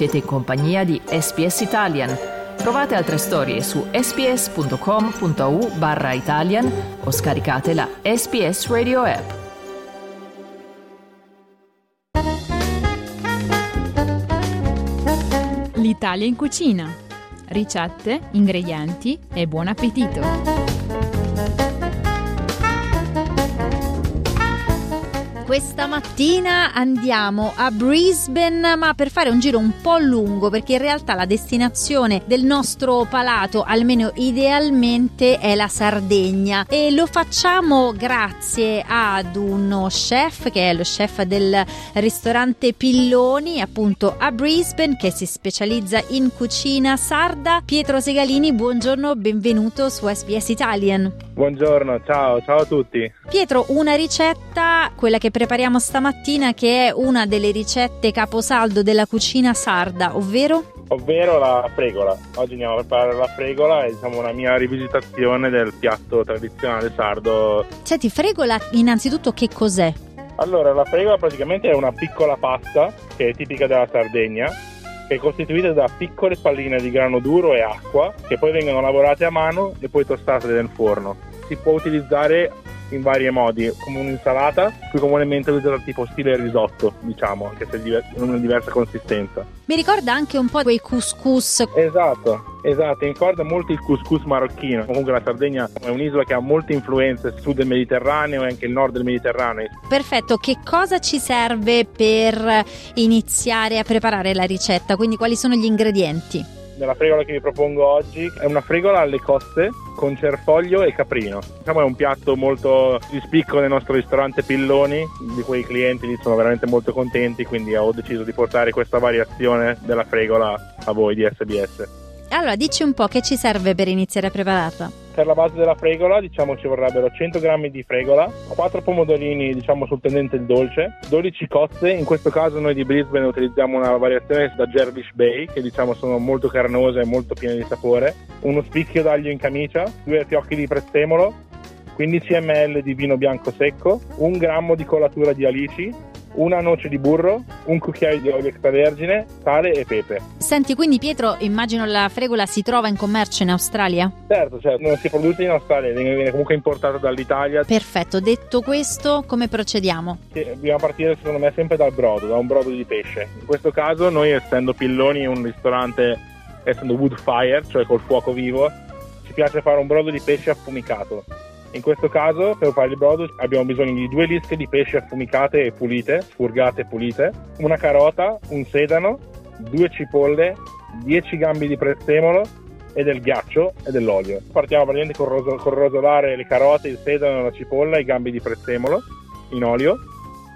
Siete in compagnia di SPS Italian. Trovate altre storie su sps.com.au barra Italian o scaricate la SPS Radio app. L'Italia in cucina. Ricette, ingredienti e buon appetito! Questa mattina andiamo a Brisbane, ma per fare un giro un po' lungo, perché in realtà la destinazione del nostro palato, almeno idealmente, è la Sardegna. E lo facciamo grazie ad uno chef, che è lo chef del ristorante Pilloni, appunto a Brisbane, che si specializza in cucina sarda. Pietro Segalini, buongiorno, benvenuto su SBS Italian. Buongiorno, ciao, ciao a tutti. Pietro, una ricetta, quella che prepariamo stamattina, che è una delle ricette caposaldo della cucina sarda, ovvero? Ovvero la fregola. Oggi andiamo a preparare la fregola e diciamo una mia rivisitazione del piatto tradizionale sardo. Senti, fregola innanzitutto che cos'è? Allora, la fregola praticamente è una piccola pasta che è tipica della Sardegna che è costituita da piccole palline di grano duro e acqua che poi vengono lavorate a mano e poi tostate nel forno si può utilizzare in vari modi, come un'insalata, più comunemente usata tipo stile risotto, diciamo, anche se in una diversa consistenza. Mi ricorda anche un po' quei couscous. Esatto, esatto, mi ricorda molto il couscous marocchino. Comunque la Sardegna è un'isola che ha molte influenze sud del Mediterraneo e anche il nord del Mediterraneo. Perfetto, che cosa ci serve per iniziare a preparare la ricetta? Quindi quali sono gli ingredienti? Nella fregola che vi propongo oggi è una fregola alle coste con cerfoglio e caprino. Diciamo è un piatto molto di spicco nel nostro ristorante Pilloni, di cui i clienti lì sono veramente molto contenti, quindi ho deciso di portare questa variazione della fregola a voi di SBS. Allora, dici un po' che ci serve per iniziare a prepararla? Per la base della fregola, diciamo ci vorrebbero 100 g di fregola, 4 pomodorini, diciamo sul tendente il dolce, 12 cozze, in questo caso noi di Brisbane utilizziamo una variazione da Jervish Bay, che diciamo sono molto carnose e molto piene di sapore, uno spicchio d'aglio in camicia, due fiocchi di prezzemolo, 15 ml di vino bianco secco, un grammo di colatura di alici, una noce di burro, un cucchiaio di olio extravergine, sale e pepe. Senti, quindi Pietro, immagino la fregola si trova in commercio in Australia? Certo, certo, non si produce in Australia, viene comunque importata dall'Italia. Perfetto, detto questo, come procediamo? Sì, dobbiamo partire secondo me sempre dal brodo, da un brodo di pesce. In questo caso noi essendo Pilloni un ristorante, essendo wood fire, cioè col fuoco vivo, ci piace fare un brodo di pesce affumicato in questo caso, per fare il brodo, abbiamo bisogno di due lische di pesce affumicate e pulite, spurgate e pulite, una carota, un sedano, due cipolle, 10 gambi di prezzemolo e del ghiaccio e dell'olio. Partiamo praticamente con, roso- con rosolare le carote, il sedano, la cipolla e i gambi di prezzemolo in olio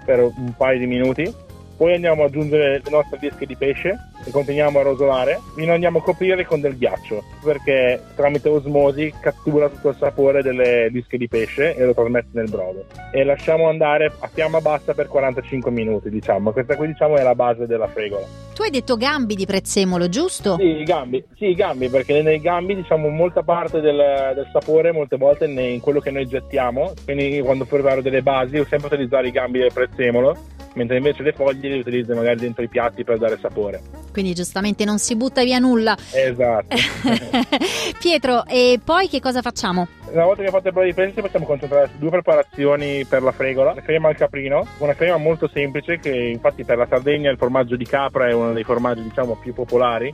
per un paio di minuti poi andiamo ad aggiungere le nostre bische di pesce e continuiamo a rosolare. Fino andiamo a coprire con del ghiaccio perché tramite osmosi cattura tutto il sapore delle bische di pesce e lo trasmette nel brodo. E lasciamo andare a fiamma bassa per 45 minuti, diciamo. Questa qui diciamo è la base della fregola. Tu hai detto gambi di prezzemolo, giusto? Sì, i gambi, sì, i gambi perché nei gambi diciamo molta parte del, del sapore molte volte in quello che noi gettiamo. Quindi quando preparo delle basi ho sempre utilizzato i gambi del prezzemolo mentre invece le foglie le utilizzi magari dentro i piatti per dare sapore. Quindi giustamente non si butta via nulla. Esatto. Pietro, e poi che cosa facciamo? Una volta che abbiamo fatto il brodo di pesce possiamo concentrare su due preparazioni per la fregola, la crema al caprino, una crema molto semplice che infatti per la Sardegna il formaggio di capra è uno dei formaggi diciamo più popolari,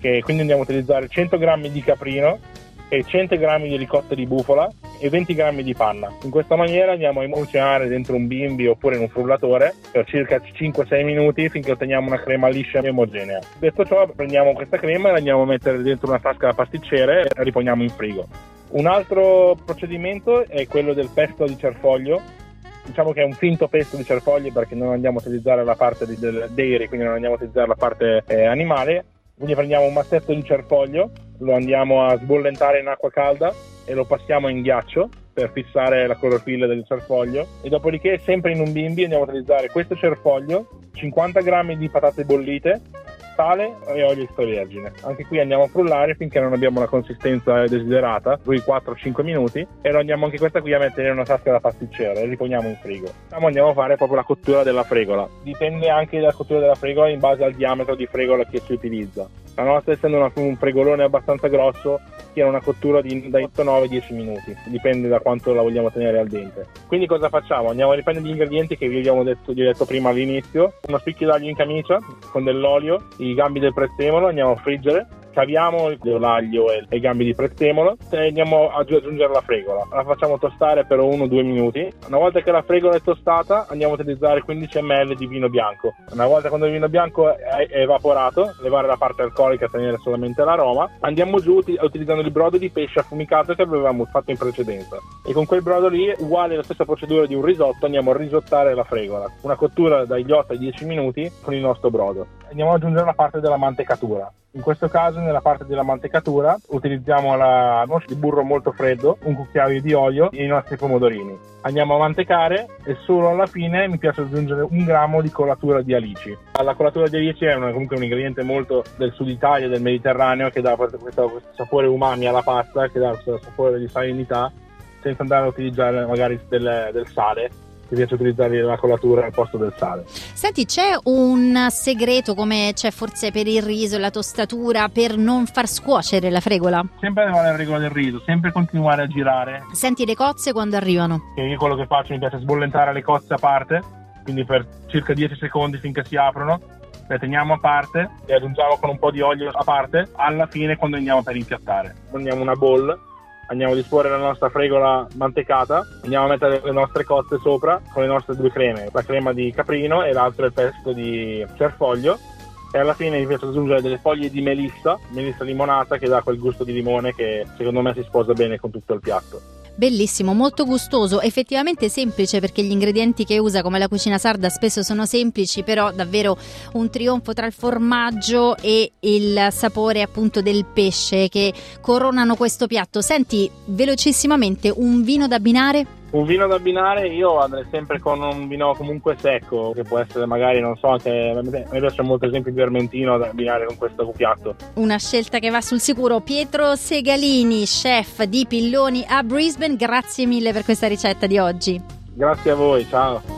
che quindi andiamo a utilizzare 100 g di caprino e 100 g di ricotta di bufala e 20 g di panna. In questa maniera andiamo a emulsionare dentro un bimbi oppure in un frullatore per circa 5-6 minuti finché otteniamo una crema liscia e omogenea. Detto ciò prendiamo questa crema e la andiamo a mettere dentro una tasca da pasticcere e la riponiamo in frigo. Un altro procedimento è quello del pesto di cerfoglio diciamo che è un finto pesto di cerfogli perché non andiamo a utilizzare la parte del dairy, quindi non andiamo a utilizzare la parte eh, animale. Quindi prendiamo un massetto di cerfoglio, lo andiamo a sbollentare in acqua calda e lo passiamo in ghiaccio per fissare la clorofilla del cerfoglio e dopodiché sempre in un bimbi andiamo a utilizzare questo cerfoglio, 50 g di patate bollite, sale e olio extravergine. Anche qui andiamo a frullare finché non abbiamo la consistenza desiderata, poi 4-5 minuti, e lo andiamo anche questa qui a mettere in una tasca da pasticcere e riponiamo in frigo. Andiamo a fare proprio la cottura della fregola. Dipende anche dalla cottura della fregola in base al diametro di fregola che si utilizza. La nostra essendo una, un fregolone abbastanza grosso tiene una cottura di dai 9-10 minuti, dipende da quanto la vogliamo tenere al dente. Quindi cosa facciamo? Andiamo a riprendere gli ingredienti che vi abbiamo detto, vi ho detto prima all'inizio, uno spicchio d'aglio in camicia con dell'olio, i gambi del prezzemolo, andiamo a friggere caviamo l'aglio e i gambi di prezzemolo e andiamo ad aggiungere la fregola. La facciamo tostare per 1-2 minuti. Una volta che la fregola è tostata andiamo a utilizzare 15 ml di vino bianco. Una volta quando il vino bianco è evaporato, levare la parte alcolica e tenere solamente l'aroma, andiamo giù utilizzando il brodo di pesce affumicato che avevamo fatto in precedenza. E con quel brodo lì, uguale alla stessa procedura di un risotto, andiamo a risottare la fregola. Una cottura dagli 8 ai 10 minuti con il nostro brodo. Andiamo ad aggiungere la parte della mantecatura. In questo caso nella parte della mantecatura utilizziamo la noce di burro molto freddo, un cucchiaio di olio e i nostri pomodorini. Andiamo a mantecare e solo alla fine mi piace aggiungere un grammo di colatura di alici. La colatura di alici è una, comunque un ingrediente molto del sud Italia, del Mediterraneo, che dà questo, questo sapore umami alla pasta, che dà questo sapore di salinità, senza andare a utilizzare magari del, del sale ti piace utilizzare la colatura al posto del sale. Senti, c'è un segreto come c'è forse per il riso e la tostatura per non far scuocere la fregola? Sempre la regola del riso, sempre continuare a girare. Senti le cozze quando arrivano? E io quello che faccio mi piace sbollentare le cozze a parte, quindi per circa 10 secondi finché si aprono le teniamo a parte e aggiungiamo con un po' di olio a parte alla fine quando andiamo per impiattare. Prendiamo una bowl andiamo a disporre la nostra fregola mantecata, andiamo a mettere le nostre cozze sopra con le nostre due creme, la crema di caprino e l'altro è il pesto di cerfoglio e alla fine mi piace aggiungere delle foglie di melissa, melissa limonata che dà quel gusto di limone che secondo me si sposa bene con tutto il piatto. Bellissimo, molto gustoso, effettivamente semplice perché gli ingredienti che usa come la cucina sarda spesso sono semplici, però davvero un trionfo tra il formaggio e il sapore appunto del pesce che coronano questo piatto. Senti, velocissimamente un vino da abbinare? Un vino da abbinare io andrei sempre con un vino comunque secco, che può essere magari, non so, anche a me piace molto esempio il vermentino da abbinare con questo piatto. Una scelta che va sul sicuro. Pietro Segalini, chef di Pilloni a Brisbane, grazie mille per questa ricetta di oggi. Grazie a voi, ciao.